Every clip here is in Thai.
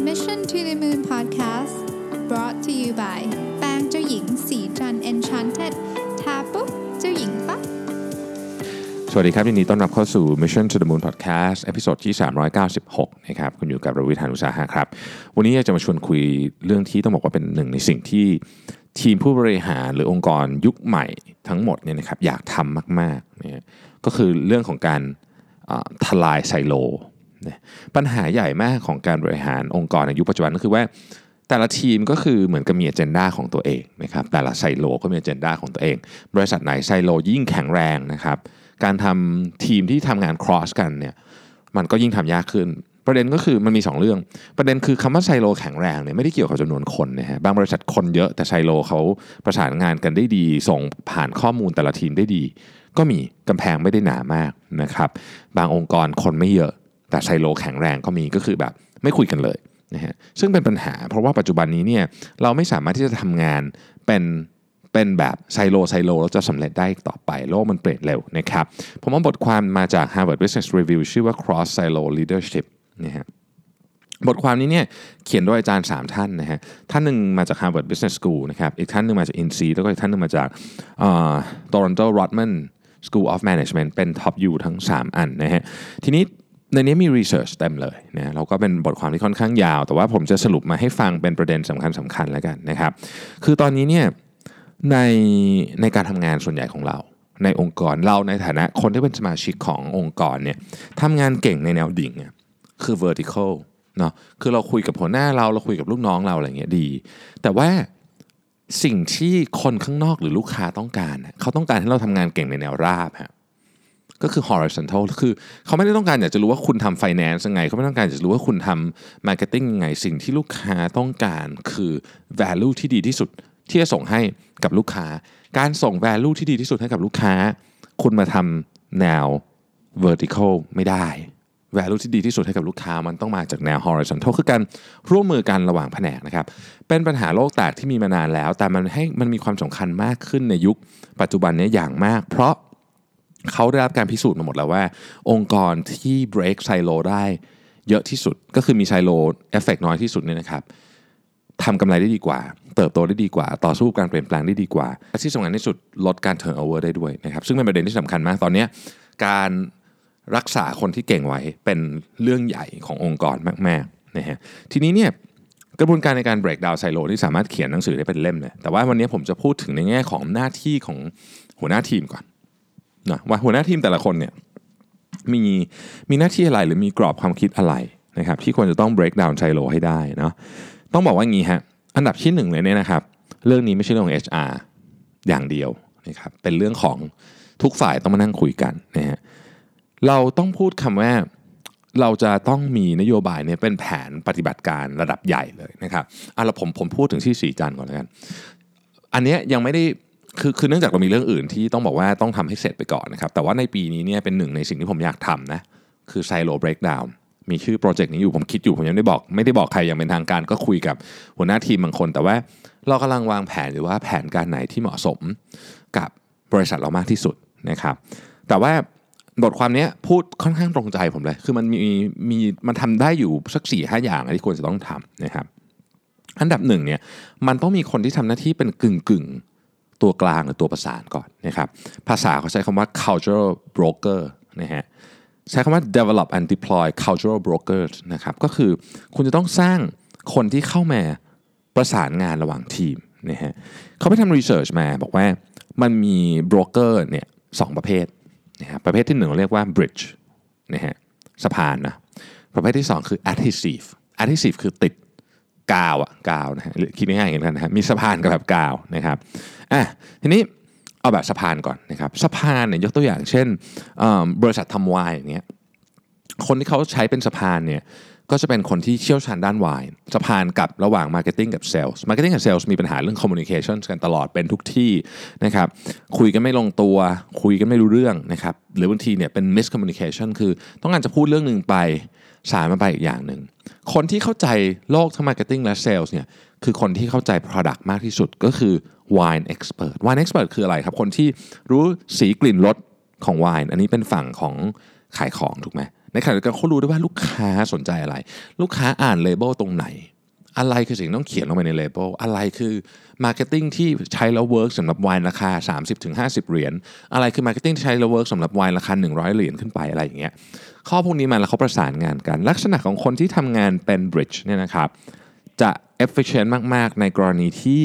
Mission to the Moon Podcast brought to you by แป้งเจ้าหญิงศรีจันทร์ Enchanted ทาปุ๊บเจ้าหญิงปั๊บสวัสดีครับยินดีต้อนรับเข้าสู่ Mission to the Moon Podcast episode ที่ 396 นะครับคุณอยู่กับรวิศ หาญอุตสาหะครับ วันนี้อยากจะมาชวนคุยเรื่องที่ต้องบอกว่าเป็นหนึ่งในสิ่งที่ทีมผู้บริหารหรือองค์กรยุคใหม่ทั้งหมดเนี่ยนะครับอยากทำมากๆเนี่ยก็คือเรื่องของการทลายไซโล ปัญหาใหญ่มากของการบริหารองค์กรในยุคปัจจุบันก็คือว่า แต่ละทีมก็คือเหมือนกับมีอ g e n d a ของตัวเองนะครับแต่ละไซโลก็มีอ g e n d a ของตัวเอง บริษัทไหนไซโลยิ่งแข็งแรงนะครับการทำทีมที่ทำงาน cross กันเนี่ยมันก็ยิ่งทำยากขึ้น ประเด็นก็คือมันมี 2 เรื่อง ประเด็นคือคำว่าไซโลแข็งแรงเนี่ยไม่ได้เกี่ยวกับจำนวนคนนะฮะบางบริษัทคนเยอะแต่ไซโลเขาประสานงานกันได้ดี ส่งผ่านข้อมูลแต่ละทีมได้ดี ก็มีกำแพงไม่ได้หนามากนะครับบางองค์กรคนไม่เยอะ แต่ไซโลแข็งแรงก็มีก็คือแบบไม่คุยกันเลยนะฮะซึ่งเป็นปัญหา เพราะว่าปัจจุบันนี้เนี่ยเราไม่สามารถที่จะทำงานเป็นเป็นแบบไซโลไซโลแล้วจะสำเร็จได้ต่อไปโลกมันเปลี่ยนเร็วนะครับผมว่าบทความมาจาก Harvard Business Review ชื่อว่า Cross Silo Leadership นะฮะบทความนี้เนี่ยเขียนโดยอาจารย์ 3 ท่านนะฮะท่านหนึ่งมาจาก Harvard Business School นะครับอีกท่านหนึ่งมาจาก INSEAD แล้วก็อีกท่านหนึ่งมาจาก Toronto Rotman School of Management เป็น Top U ทั้ง 3 อันนะฮะทีนี้ ในนี้มี research เต็มเลยนะเราก็เป็นบทความที่ค่อนข้างยาว แต่ว่าผมจะสรุปมาให้ฟังเป็นประเด็นสำคัญสำคัญแล้วกันนะครับ คือตอนนี้เนี่ยในในการทำงานส่วนใหญ่ของเราในองค์กรเราในฐานะคนที่เป็นสมาชิกขององค์กรเนี่ยทำงานเก่งในแนวดิ่งเนี่ยคือ vertical เนาะคือเราคุยกับหัวหน้าเราเราคุยกับลูกน้องเราอะไรเงี้ยดี แต่ว่าสิ่งที่คนข้างนอกหรือลูกค้าต้องการน่ะเขาต้องการให้เราทำงานเก่งในแนวราบฮะ ก็คือ horizontal คือเขาไม่ได้ต้องการอยากจะรู้ว่าคุณทำ finance ยังไง เขาไม่ต้องการอยากจะรู้ว่าคุณทำ marketing ยังไง สิ่งที่ลูกค้าต้องการคือ value ที่ดีที่สุดที่จะส่งให้กับลูกค้า การส่ง value ที่ดีที่สุดให้กับลูกค้า คุณมาทำแนว vertical ไม่ได้ value ที่ดีที่สุดให้กับลูกค้ามันต้องมาจากแนว horizontal คือการร่วมมือกันระหว่างแผนกนะครับ เป็นปัญหาโลกแตกที่มีมานานแล้ว แต่มันให้มันมีความสำคัญมากขึ้นในยุคปัจจุบันนี้อย่างมาก เพราะ เขาได้รับการพิสูจน์มาหมดแล้วว่า องค์กรที่ break silo ได้เยอะที่สุดก็คือมี silo effect น้อยที่สุดเนี่ยนะครับทำกำไรได้ดีกว่า เติบโตได้ดีกว่า ต่อสู้การเปลี่ยนแปลงได้ดีกว่าและที่สำคัญที่สุดลดการ turnover ได้ด้วยนะครับซึ่งเป็นประเด็นที่สำคัญมากตอนนี้การรักษาคนที่เก่งไว้เป็นเรื่องใหญ่ขององค์กรมากๆนะฮะทีนี้เนี่ยกระบวนการในการ break down ไซโลที่สามารถเขียนหนังสือได้เป็นเล่มเลยแต่ว่าวันนี้ผมจะพูดถึงในแง่ของหน้าที่ของหัวหน้าทีมก่อน นะว่าหัวหน้าทีมแต่ละคนเนี่ยมีมีหน้าที่อะไรหรือมีกรอบความคิดอะไรนะครับที่ควรจะต้อง break down ไซโลให้ได้เนาะต้องบอกว่างี้ฮะอันดับที่หนึ่งเลยเนี่ยนะครับเรื่องนี้ไม่ใช่เรื่องของ HR อย่างเดียวนะครับเป็นเรื่องของทุกฝ่ายต้องมานั่งคุยกันนะฮะเราต้องพูดคำว่าเราจะต้องมีนโยบายเนี่ยเป็นแผนปฏิบัติการระดับใหญ่เลยนะครับอะเราผมผมพูดถึงที่สีจันก่อนแล้วกัน อันเนี้ยยังไม่ได้ คือคือเนื่องจากเรามีเรื่องอื่นที่ต้องบอกว่าต้องทำให้เสร็จไปก่อนนะครับ แต่ว่าในปีนี้เนี่ยเป็นหนึ่งในสิ่งที่ผมอยากทำนะ คือไซโล breakdown มีชื่อโปรเจกต์นี้อยู่ผมคิดอยู่ผมยังไม่ได้บอก ไม่ได้บอกใครอย่างเป็นทางการก็คุยกับหัวหน้าทีมบางคน แต่ว่าเรากำลังวางแผนหรือว่าแผนการไหนที่เหมาะสมกับบริษัทเรามากที่สุดนะครับ แต่ว่าบทความนี้พูดค่อนข้างตรงใจผมเลย คือมันมีมีมันทำได้อยู่สักสี่ห้าอย่างที่ควรจะต้องทำนะครับ อันดับหนึ่งเนี่ยมันต้องมีคนที่ทำหน้าที่เป็นกึ่งกึ่ง ตัวกลางหรือตัวประสานก่อนนะครับภาษาเขาใช้คำว่า cultural broker นะฮะใช้คำว่า develop and deploy cultural brokers นะครับก็คือคุณจะต้องสร้างคนที่เข้ามาประสานงานระหว่างทีมนะฮะเขาไปทำรีเสิร์ชมาบอกว่ามันมีโบรกเกอร์เนี่ยสองประเภทนะฮะประเภทที่หนึ่งเราเรียกว่า bridge นะฮะสะพานนะประเภทที่สองคือ adhesive adhesive คือติด กาวอะกาวนะฮะคิดง่ายๆอย่างนั้นนะฮะมีสะพานกับแบบกาวนะครับอะทีนี้เอาแบบสะพานก่อนนะครับสะพานเนี่ยยกตัวอย่างเช่นบริษัททำไวน์อย่างเงี้ยคนที่เขาใช้เป็นสะพานเนี่ย ก็จะเป็นคนที่เชี่ยวชาญด้านไวน์สะพานกับระหว่าง marketing กับ sales marketing กับเซลส์มีปัญหาเรื่อง communication กันตลอดเป็นทุกที่นะครับคุยกันไม่ลงตัวคุยกันไม่รู้เรื่องนะครับหรือบางทีเนี่ยเป็น miscommunication คือต้องการจะพูดเรื่องหนึ่งไปสื่อสารมาไปอีกอย่างหนึ่ง คนที่เข้าใจโลกทั้ง marketing และเซลส์เนี่ยคือคนที่เข้าใจ Product มากที่สุดก็คือ wine expert wine expert คืออะไรครับคนที่รู้สีกลิ่นรสของไวน์อันนี้เป็นฝั่งของขายของถูกไหม ในขณะเดียวกันเขารู้ด้วยว่าลูกค้าสนใจอะไร ลูกค้าอ่าน label ตรงไหน อะไรคือสิ่งต้องเขียนลงไปใน label อะไรคือ marketing ที่ใช้แล้ว work สำหรับไวน์ราคา 30-50 เหรียญอะไรคือ marketing ที่ใช้แล้ว work สำหรับไวน์ราคา 100 เหรียญขึ้นไปอะไรอย่างเงี้ยข้อพวกนี้มาแล้วเขาประสานงานกัน ลักษณะของคนที่ทำงานเป็น bridge เนี่ยนะครับจะ efficient มาก ๆ ในกรณีที่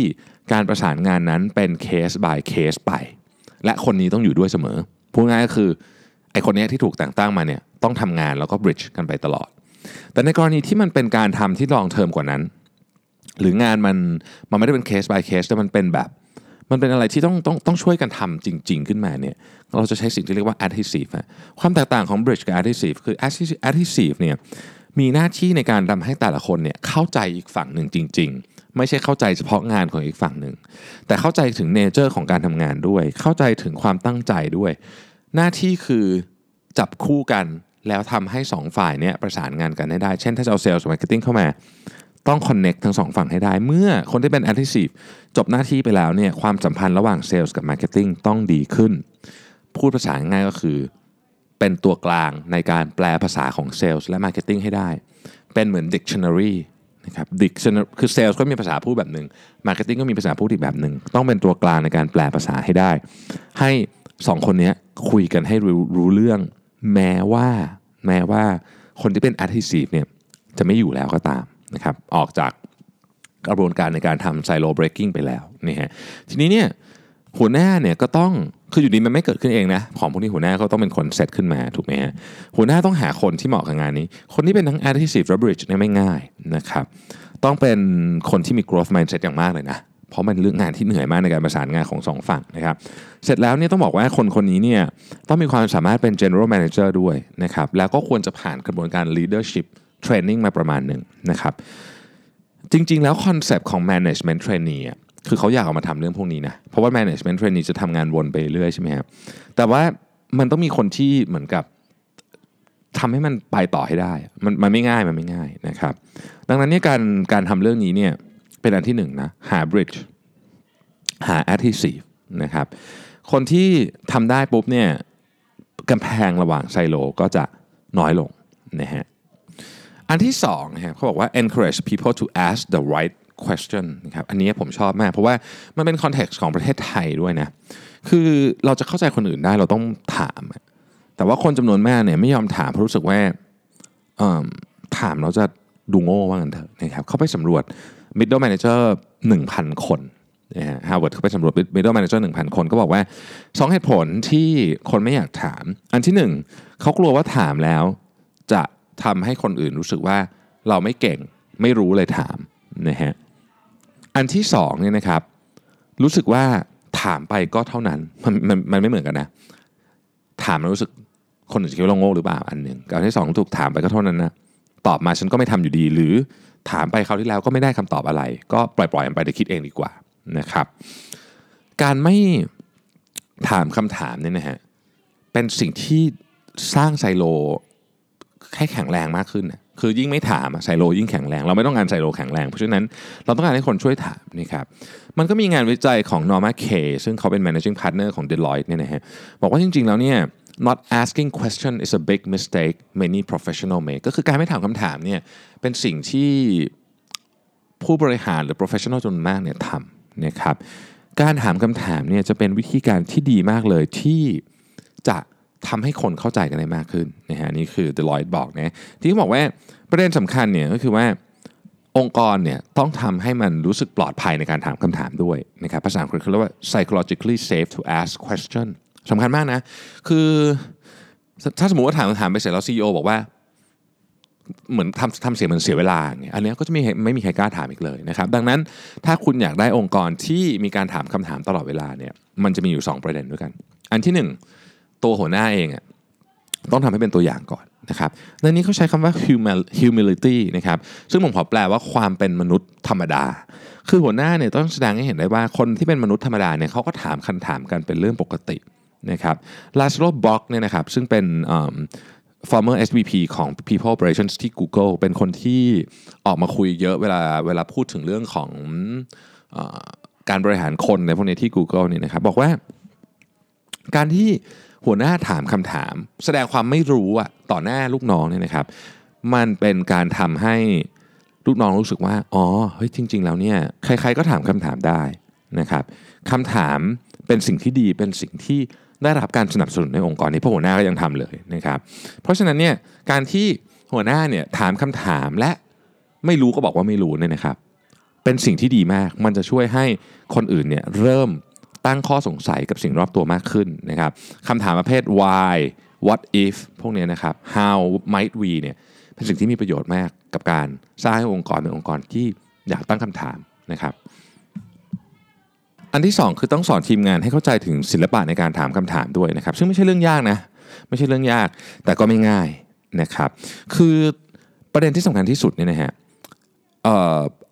การประสานงานนั้นเป็น case by case ไป และคนนี้ต้องอยู่ด้วยเสมอพูดง่ายก็คือไอคนนี้ที่ถูกแต่งตั้งมาเนี่ย ต้องทำงานแล้วก็ bridge กันไปตลอด แต่ในกรณีที่มันเป็นการทำที่ลองเทอมกว่านั้น หรืองานมันมันไม่ได้เป็น case by case แต่มันเป็นแบบ มันเป็นอะไรที่ต้องต้องต้องช่วยกันทำจริง ๆ ขึ้นมาเนี่ยเราจะใช้สิ่งที่เรียกว่า adhesive ความแตกต่างของ bridge กับ adhesive คือ adhesive เนี่ยมีหน้าที่ในการทำให้แต่ละคนเนี่ยเข้าใจอีกฝั่งหนึ่งจริง ๆไม่ใช่เข้าใจเฉพาะงานของอีกฝั่งหนึ่ง แต่เข้าใจถึง nature ของการทำงานด้วย เข้าใจถึงความตั้งใจด้วย หน้าที่คือจับคู่กัน แล้วทำให้สองฝ่ายเนี่ยประสานงานกันให้ได้ เช่นถ้าจะเอา sales marketing เข้ามา ต้อง connect ทั้งสองฝั่งให้ได้ เมื่อคนที่เป็น adhesive จบหน้าที่ไปแล้วเนี่ยความสัมพันธ์ระหว่างเซลล์กับ marketing ต้องดีขึ้น พูดภาษาง่ายก็คือ เป็นตัวกลางในการแปลภาษาของเซลล์และ marketing ให้ได้ เป็นเหมือน dictionary นะครับ dictionary คือเซลล์ก็มีภาษาพูดแบบหนึ่ง marketing ก็มีภาษาพูดอีกแบบหนึ่งต้องเป็นตัวกลางในการแปลภาษาให้ได้ ให้สองคนนี้คุยกันให้รู้รู้เรื่อง แม้ว่าแม้ว่าคนที่เป็น adhesive เนี่ยจะไม่อยู่แล้วก็ตามนะครับออกจากกระบวนการในการทำไซโลเบรกกิ้งไปแล้วนี่ฮะทีนี้เนี่ยหัวหน้าเนี่ยก็ต้องคืออยู่ดีมันไม่เกิดขึ้นเองนะของพวกนี้หัวหน้าก็ต้องเป็นคนเซตขึ้นมาถูกไหมฮะหัวหน้าต้องหาคนที่เหมาะกับงานนี้ คนที่เป็นทั้ง adhesive และ bridge เนี่ยไม่ง่ายนะครับต้องเป็นคนที่มี growth mindset อย่างมากเลยนะ เพราะมันเรื่องงานที่เหนื่อยมากในการประสานงานของสองฝั่งนะครับ เสร็จแล้วเนี่ยต้องบอกว่าคนคนนี้เนี่ยต้องมีความสามารถเป็น general manager ด้วยนะครับ แล้วก็ควรจะผ่านกระบวนการ leadership training มาประมาณหนึ่งนะครับ จริงๆ แล้วคอนเซปต์ของ management trainee คือเขาอยากเอามาทำเรื่องพวกนี้นะ เพราะว่า management trainee จะทำงานวนไปเรื่อยใช่ไหมครับแต่ว่ามันต้องมีคนที่เหมือนกับทำให้มันไปต่อให้ได้ มันมันไม่ง่ายมันไม่ง่ายนะครับ ดังนั้นเนี่ยการการทำเรื่องนี้เนี่ย เป็นอันที่หนึ่งนะหา bridge หา adhesive นะครับคนที่ทำได้ปุ๊บเนี่ยกำแพงระหว่างไซโลก็จะน้อยลงนะฮะอันที่สองนะครับเขาบอกว่า encourage people to ask the right question นะครับอันนี้ผมชอบมาก เพราะว่ามันเป็นคอนเท็กซ์ของประเทศไทยด้วยนะคือเราจะเข้าใจคนอื่นได้เราต้องถาม แต่ว่าคนจำนวนมากเนี่ยไม่ยอมถามเพราะรู้สึกว่าถามเราจะดูโง่ว่างันเถอะนะครับเขาไปสำรวจ middle manager 1,000 คนนะฮะ Harvard เขาไปสำรวจ middle manager 1,000 คนก็บอกว่า 2 เหตุผลที่คนไม่อยากถาม อันที่ 1เขากลัวว่าถามแล้ว จะทำให้คนอื่นรู้สึกว่าเราไม่เก่งไม่รู้เลยถามนะฮะอันที่สองเนี่ยนะครับรู้สึกว่าถามไปก็เท่านั้นมันมันมันไม่เหมือนกันนะ ถามแล้วรู้สึกคนอื่นจะคิดว่าเราโง่หรือเปล่าอันหนึ่งกับอันที่สองถูกถามไปก็เท่านั้นนะตอบมาฉันก็ไม่ทำอยู่ดี หรือ ถามไปคราวที่แล้วก็ไม่ได้คำตอบอะไร ก็ปล่อยปล่อยมันไปเดี๋ยวคิดเองดีกว่านะครับ การไม่ถามคำถามเนี่ยนะฮะเป็นสิ่งที่สร้างไซโลให้แข็งแรงมากขึ้นนะคือยิ่งไม่ถามไซโลยิ่งแข็งแรง เราไม่ต้องการไซโลแข็งแรง เพราะฉะนั้นเราต้องการให้คนช่วยถามนี่ครับมันก็มีงานวิจัยของ Norma K ซึ่งเขาเป็น managing partner ของ Deloitte เนี่ยนะฮะบอกว่าจริงๆแล้วเนี่ย not asking question is a big mistake many professional make ก็คือการไม่ถามคำถามเนี่ยเป็นสิ่งที่ผู้บริหารหรือ professional จำนวนมากเนี่ยทำนะครับ การถามคำถามเนี่ยจะเป็นวิธีการที่ดีมากเลยที่จะทำให้คนเข้าใจกันได้มากขึ้นนะฮะนี่คือ Deloitte บอกนะที่เขาบอกว่าประเด็นสำคัญเนี่ยก็คือว่าองค์กรเนี่ยต้องทำให้มันรู้สึกปลอดภัยในการถามคำถามด้วยนะครับภาษาอังกฤษเขาเรียกว่า psychologically safe to ask question สำคัญมากนะ คือถ้าสมมติว่าถามคำถามไปเสร็จแล้ว CEO บอกว่า เหมือนทำทำเสียเหมือนเสียเวลาอย่างเงี้ยอันนี้ก็จะไม่ไม่มีใครกล้าถามอีกเลยนะครับ ดังนั้นถ้าคุณอยากได้องค์กรที่มีการถามคำถามตลอดเวลาเนี่ย มันจะมีอยู่ 2 ประเด็นด้วยกัน อันที่ 1 ตัวหัวหน้าเองอะต้องทำให้เป็นตัวอย่างก่อนนะครับในนี้เขาใช้คำว่า humility นะครับ ซึ่งผมขอแปลว่าความเป็นมนุษย์ธรรมดา คือหัวหน้าเนี่ยต้องแสดงให้เห็นได้ว่าคนที่เป็นมนุษย์ธรรมดาเนี่ยเขาก็ถามคำถามกันเป็นเรื่องปกติ นะครับลาสโลบ็อกเนี่ยนะครับซึ่งเป็น former SVP ของ People Operations ที่ Google เป็นคนที่ออกมาคุยเยอะเวลาเวลาพูดถึงเรื่องของอการบริหารคนในพวกนี้ที่ Google เนี่ยนะครับบอกว่าการที่หัวหน้าถามคำถาม แสดงความไม่รู้อะต่อหน้าลูกน้องเนี่ยนะครับ มันเป็นการทำให้ลูกน้องรู้สึกว่าอ๋อเฮ้ยจริง ๆ แล้วเนี่ยใคร ๆ ก็ถามคำถามได้นะครับคำถามเป็นสิ่งที่ดีเป็นสิ่งที่ ได้รับการสนับสนุนในองค์กรนี้เพราะหัวหน้าก็ยังทำเลยนะครับเพราะฉะนั้นเนี่ยการที่หัวหน้าเนี่ยถามคำถามและไม่รู้ก็บอกว่าไม่รู้เนี่ยนะครับ เป็นสิ่งที่ดีมากมันจะช่วยให้คนอื่นเนี่ยเริ่มตั้งข้อสงสัยกับสิ่งรอบตัวมากขึ้นนะครับคำถามประเภท why what if พวกนี้นะครับ how might we เนี่ยเป็นสิ่งที่มีประโยชน์มากกับการสร้างให้องค์กรเป็นองค์กรที่อยากตั้งคำถามนะครับ อันที่ 2 คือต้องสอนทีมงานให้เข้าใจถึงศิลปะในการถามคำถามด้วยนะครับ ซึ่งไม่ใช่เรื่องยากนะ ไม่ใช่เรื่องยากแต่ก็ไม่ง่ายนะครับ คือประเด็นที่สำคัญที่สุดเนี่ยนะฮะ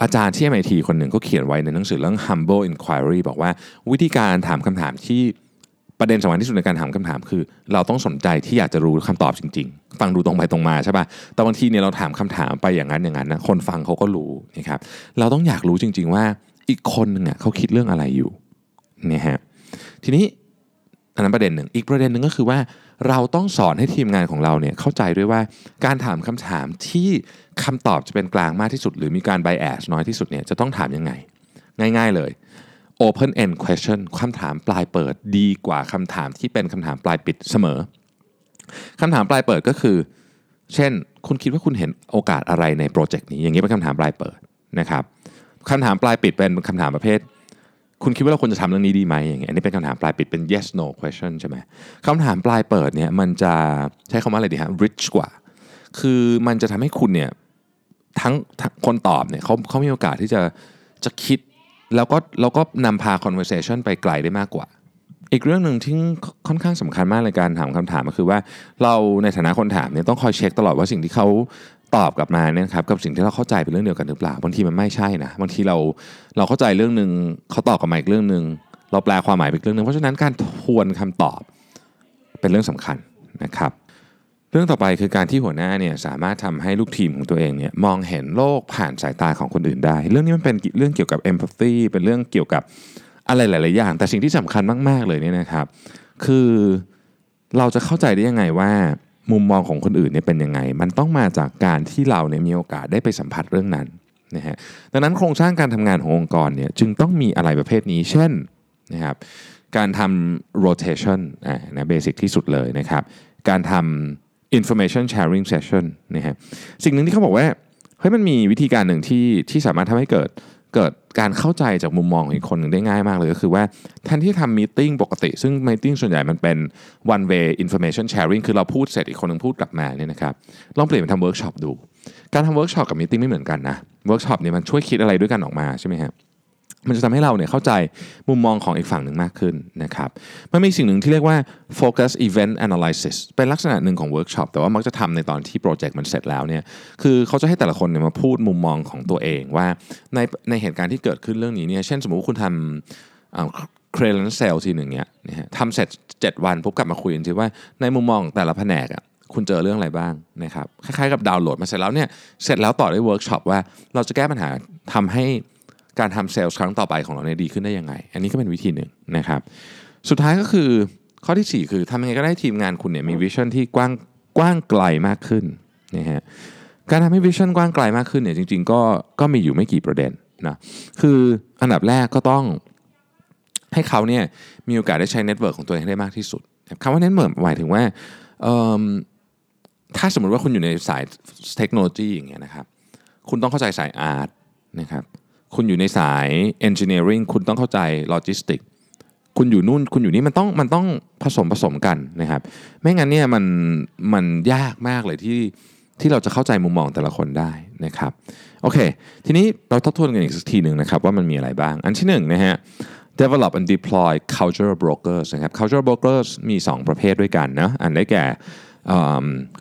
อาจารย์ที่ MIT คนหนึ่งก็เขียนไว้ในหนังสือเรื่อง humble inquiry บอกว่าวิธีการถามคำถามที่ประเด็นสำคัญที่สุดในการถามคำถามคือ เราต้องสนใจที่อยากจะรู้คำตอบจริง ๆ ฟังดูตรงไปตรงมาใช่ปะ่ะแต่บางทีเนี่ยเราถามคำถามไปอย่างนั้นอย่างนั้นนะคนฟังเขาก็รู้นะครับเราต้องอยากรู้จริง ๆ ว่า อีกคนหนึ่งอะเขาคิดเรื่องอะไรอยู่เนี่ยฮะทีนี้อันนั้นประเด็นหนึ่งอีกประเด็นหนึ่งก็คือว่าเราต้องสอนให้ทีมงานของเราเนี่ยเข้าใจด้วยว่าการถามคำถามที่คำตอบจะเป็นกลางมากที่สุด หรือมีการไบแอสน้อยที่สุดเนี่ยจะต้องถามยังไง ง่าย ๆเลย open end question คำถามปลายเปิดดีกว่าคำถามที่เป็นคำถามปลายปิดเสมอคำถามปลายเปิดก็คือ เช่น คุณคิดว่าคุณเห็นโอกาสอะไรในโปรเจกต์นี้ อย่างนี้เป็นคำถามปลายเปิดนะครับ คำถามปลายปิดเป็นคำถามประเภท คุณคิดว่าเราควรจะทำเรื่องนี้ดีไหมอย่างเงี้ยอันนี้เป็นคำถามปลายปิดเป็น yes no question ใช่ไหมคำถามปลายเปิดเนี่ยมันจะใช้คำว่าอะไรดีฮะ rich กว่า คือมันจะทำให้คุณเนี่ยทั้งคนตอบเนี่ยเขาเขามีโอกาสที่จะจะคิด แล้วก็เราก็นำพา conversation ไปไกลได้มากกว่า อีกเรื่องหนึ่งที่ค่อนข้างสำคัญมากในการถามคำถามก็คือว่าเราในฐานะคนถามเนี่ยต้องคอยเช็คตลอดว่าสิ่งที่เขา ตอบกลับมาเนี่ยครับกับสิ่งที่เราเข้าใจเป็นเรื่องเดียวกันหรือเปล่าบางทีมันไม่ใช่นะบางทีเราเราเข้าใจเรื่องหนึ่งเขาตอบกลับมาอีกเรื่องหนึ่งเราแปลความหมายไปอีกเรื่องหนึ่งเพราะฉะนั้นการทวนคำตอบเป็นเรื่องสำคัญนะครับ เรื่องต่อไปคือการที่หัวหน้าเนี่ยสามารถทำให้ลูกทีมของตัวเองเนี่ยมองเห็นโลกผ่านสายตาของคนอื่นได้ เรื่องนี้มันเป็นเรื่องเกี่ยวกับ empathy เป็นเรื่องเกี่ยวกับอะไรหลาย ๆ อย่าง แต่สิ่งที่สำคัญมาก ๆ เลยเนี่ยนะครับ คือเราจะเข้าใจได้ยังไงว่า มุมมองของคนอื่นเนี่ยเป็นยังไง มันต้องมาจากการที่เราเนี่ยมีโอกาสได้ไปสัมผัสเรื่องนั้นนะฮะดังนั้นโครงสร้างการทำงานขององค์กรเนี่ยจึงต้องมีอะไรประเภทนี้ เช่นนะครับการทำ rotation อ่านะเบสิกที่สุดเลยนะครับ การทำ information sharing session นะฮะสิ่งหนึ่งที่เขาบอกว่าเฮ้ยมันมีวิธีการหนึ่งที่ที่สามารถทำให้เกิด เกิดการเข้าใจจากมุมมองของอีกคนหนึ่งได้ง่ายมากเลยก็คือว่าแทนที่ทำ meeting ปกติ ซึ่ง meeting ส่วนใหญ่มันเป็น one way information sharing คือเราพูดเสร็จอีกคนหนึ่งพูดกลับมาเนี่ยนะครับลองเปลี่ยนเป็นทำเวิร์กช็อปดู การทำเวิร์กช็อปกับ meeting ไม่เหมือนกันนะเวิร์กช็อปเนี่ยมันช่วยคิดอะไรด้วยกันออกมาใช่ไหมครับ มันจะทำให้เราเนี่ยเข้าใจมุมมองของอีกฝั่งหนึ่งมากขึ้นนะครับมันมีสิ่งหนึ่งที่เรียกว่า focus event analysis เป็นลักษณะหนึ่งของเวิร์กช็อปแต่ว่ามักจะทำในตอนที่โปรเจกต์มันเสร็จแล้วเนี่ยคือเขาจะให้แต่ละคนเนี่ยมาพูดมุมมองของตัวเองว่าในในเหตุการณ์ที่เกิดขึ้นเรื่องนี้เนี่ยเช่นสมมติคุณทำ grand sale ทีหนึ่งเนี่ยทำเสร็จ 7 วันปุ๊บกลับมาคุยกันทีว่าในมุมมองแต่ละแผนกอะคุณเจอเรื่องอะไรบ้างนะครับคล้ายๆกับดาวน์โหลดมาเสร็จแล้วเนี่ยเสร็จแล้วต่อด้วยเวิร์กช็อปว่าเราจะแก้ปัญหาทำให้ การทำเซลล์ครั้งต่อไปของเราเนี่ยดีขึ้นได้ยังไง อันนี้ก็เป็นวิธีหนึ่งนะครับ สุดท้ายก็คือข้อที่ 4 คือทำยังไงก็ได้ทีมงานคุณเนี่ยมี vision ที่กว้างกว้างไกลมากขึ้นนะฮะการทำให้ vision กว้างไกลมากขึ้นเนี่ยจริงๆก็ก็มีอยู่ไม่กี่ประเด็นนะคืออันดับแรกก็ต้องให้เขาเนี่ยมีโอกาสได้ใช้ network ของตัวเองได้มากที่สุดคำว่า network หมายถึงว่าถ้าสมมติว่าคุณอยู่ในสายเทคโนโลยีอย่างเงี้ยนะครับ คุณต้องเข้าใจสาย art นะครับ คุณอยู่ในสาย engineering คุณต้องเข้าใจ logistic คุณอยู่นู่นคุณอยู่นี่มันต้องมันต้องผสมผสมกันนะครับ ไม่งั้นเนี่ยมันมันยากมากเลยที่ที่เราจะเข้าใจมุมมองแต่ละคนได้นะครับโอเค ทีนี้เราทบทวนกันอีกสักทีหนึ่งนะครับว่ามันมีอะไรบ้าง อันที่หนึ่งนะฮะ develop and deploy cultural brokers นะครับ cultural brokers มี 2 ประเภทด้วยกันนะอันได้แก่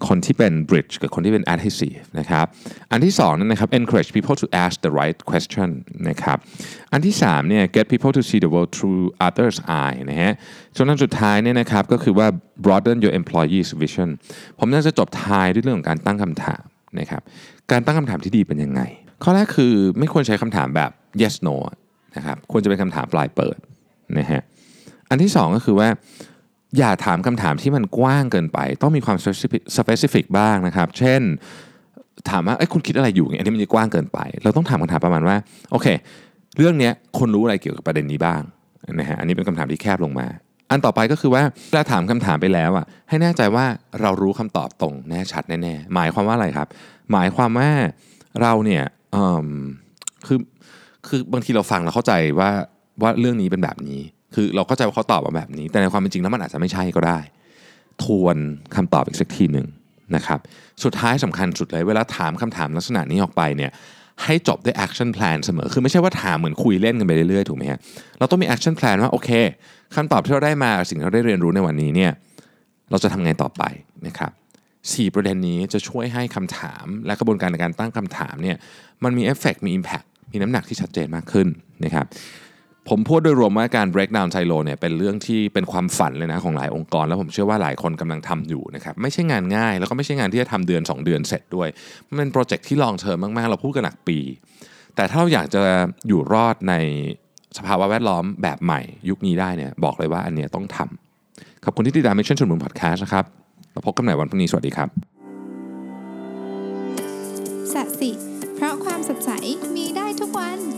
คนที่เป็น bridge กับคนที่เป็น adhesive นะครับอันที่2นั่นนะครับ encourage people to ask the right question นะครับอันที่3เนี่ย get people to see the world through others eye นะฮะจนอันสุดท้ายเนี่ยนะครับก็คือว่า broaden your employees vision ผมน่าจะจบท้ายด้วยเรื่องของการตั้งคำถามนะครับการตั้งคำถามที่ดีเป็นยังไง ข้อแรกคือไม่ควรใช้คำถามแบบ yes no นะครับควรจะเป็นคำถามปลายเปิดนะฮะอันที่ 2 ก็คือว่า อย่าถามคำถามที่มันกว้างเกินไป ต้องมีความ specific specific บ้างนะครับ เช่น ถามว่าเอ้คุณคิดอะไรอยู่เนี่ยอันนี้มันจะกว้างเกินไป เราต้องถามคำถามประมาณว่าโอเค เรื่องเนี้ยคนรู้อะไรเกี่ยวกับประเด็นนี้บ้างนะฮะอันนี้เป็นคำถามที่แคบลงมา อันต่อไปก็คือว่าเวลาถามคำถามไปแล้วอะให้แน่ใจว่าเรารู้คำตอบตรงแน่ชัดแน่ๆหมายความว่าอะไรครับ หมายความว่าเราเนี่ยอืมคือคือบางทีเราฟังเราเข้าใจว่าว่าเรื่องนี้เป็นแบบนี้ คือเราเข้าใจว่าเขาตอบมาแบบนี้ แต่ในความเป็นจริงแล้วมันอาจจะไม่ใช่ก็ได้ ทวนคำตอบอีกสักทีหนึ่งนะครับ สุดท้ายสำคัญสุดเลยเวลาถามคำถามลักษณะนี้ออกไปเนี่ยให้จบด้วย action plan เสมอ คือไม่ใช่ว่าถามเหมือนคุยเล่นกันไปเรื่อยๆ ถูกไหมฮะ เราต้องมี action plan ว่าโอเคคำตอบที่เราได้มาสิ่งที่เราได้เรียนรู้ในวันนี้เนี่ยเราจะทำไงต่อไปนะครับสี่ประเด็นนี้จะช่วยให้คำถามและกระบวนการในการตั้งคำถามเนี่ยมันมีเอฟเฟกมี impact มีน้ำหนักที่ชัดเจนมากขึ้นนะครับ ผมพูดโดยรวมว่าการ break down silo เนี่ยเป็นเรื่องที่เป็นความฝันเลยนะของหลายองค์กร แล้วผมเชื่อว่าหลายคนกำลังทำอยู่นะครับไม่ใช่งานง่าย แล้วก็ไม่ใช่งานที่จะทำเดือน 2 เดือนเสร็จด้วย มันเป็นโปรเจกต์ที่ลองเทอมมากๆ เราพูดกันหลักปี แต่ถ้าเราอยากจะอยู่รอดในสภาวะแวดล้อมแบบใหม่ ยุคนี้ได้เนี่ยบอกเลยว่าอันเนี้ยต้องทำขอบคุณที่ติดตาม Mission to the Moon Podcast นะครับเราพบกันใหม่วันพรุ่งนี้สวัสดีครับสัสิเพราะความสดใสมีได้ทุกวัน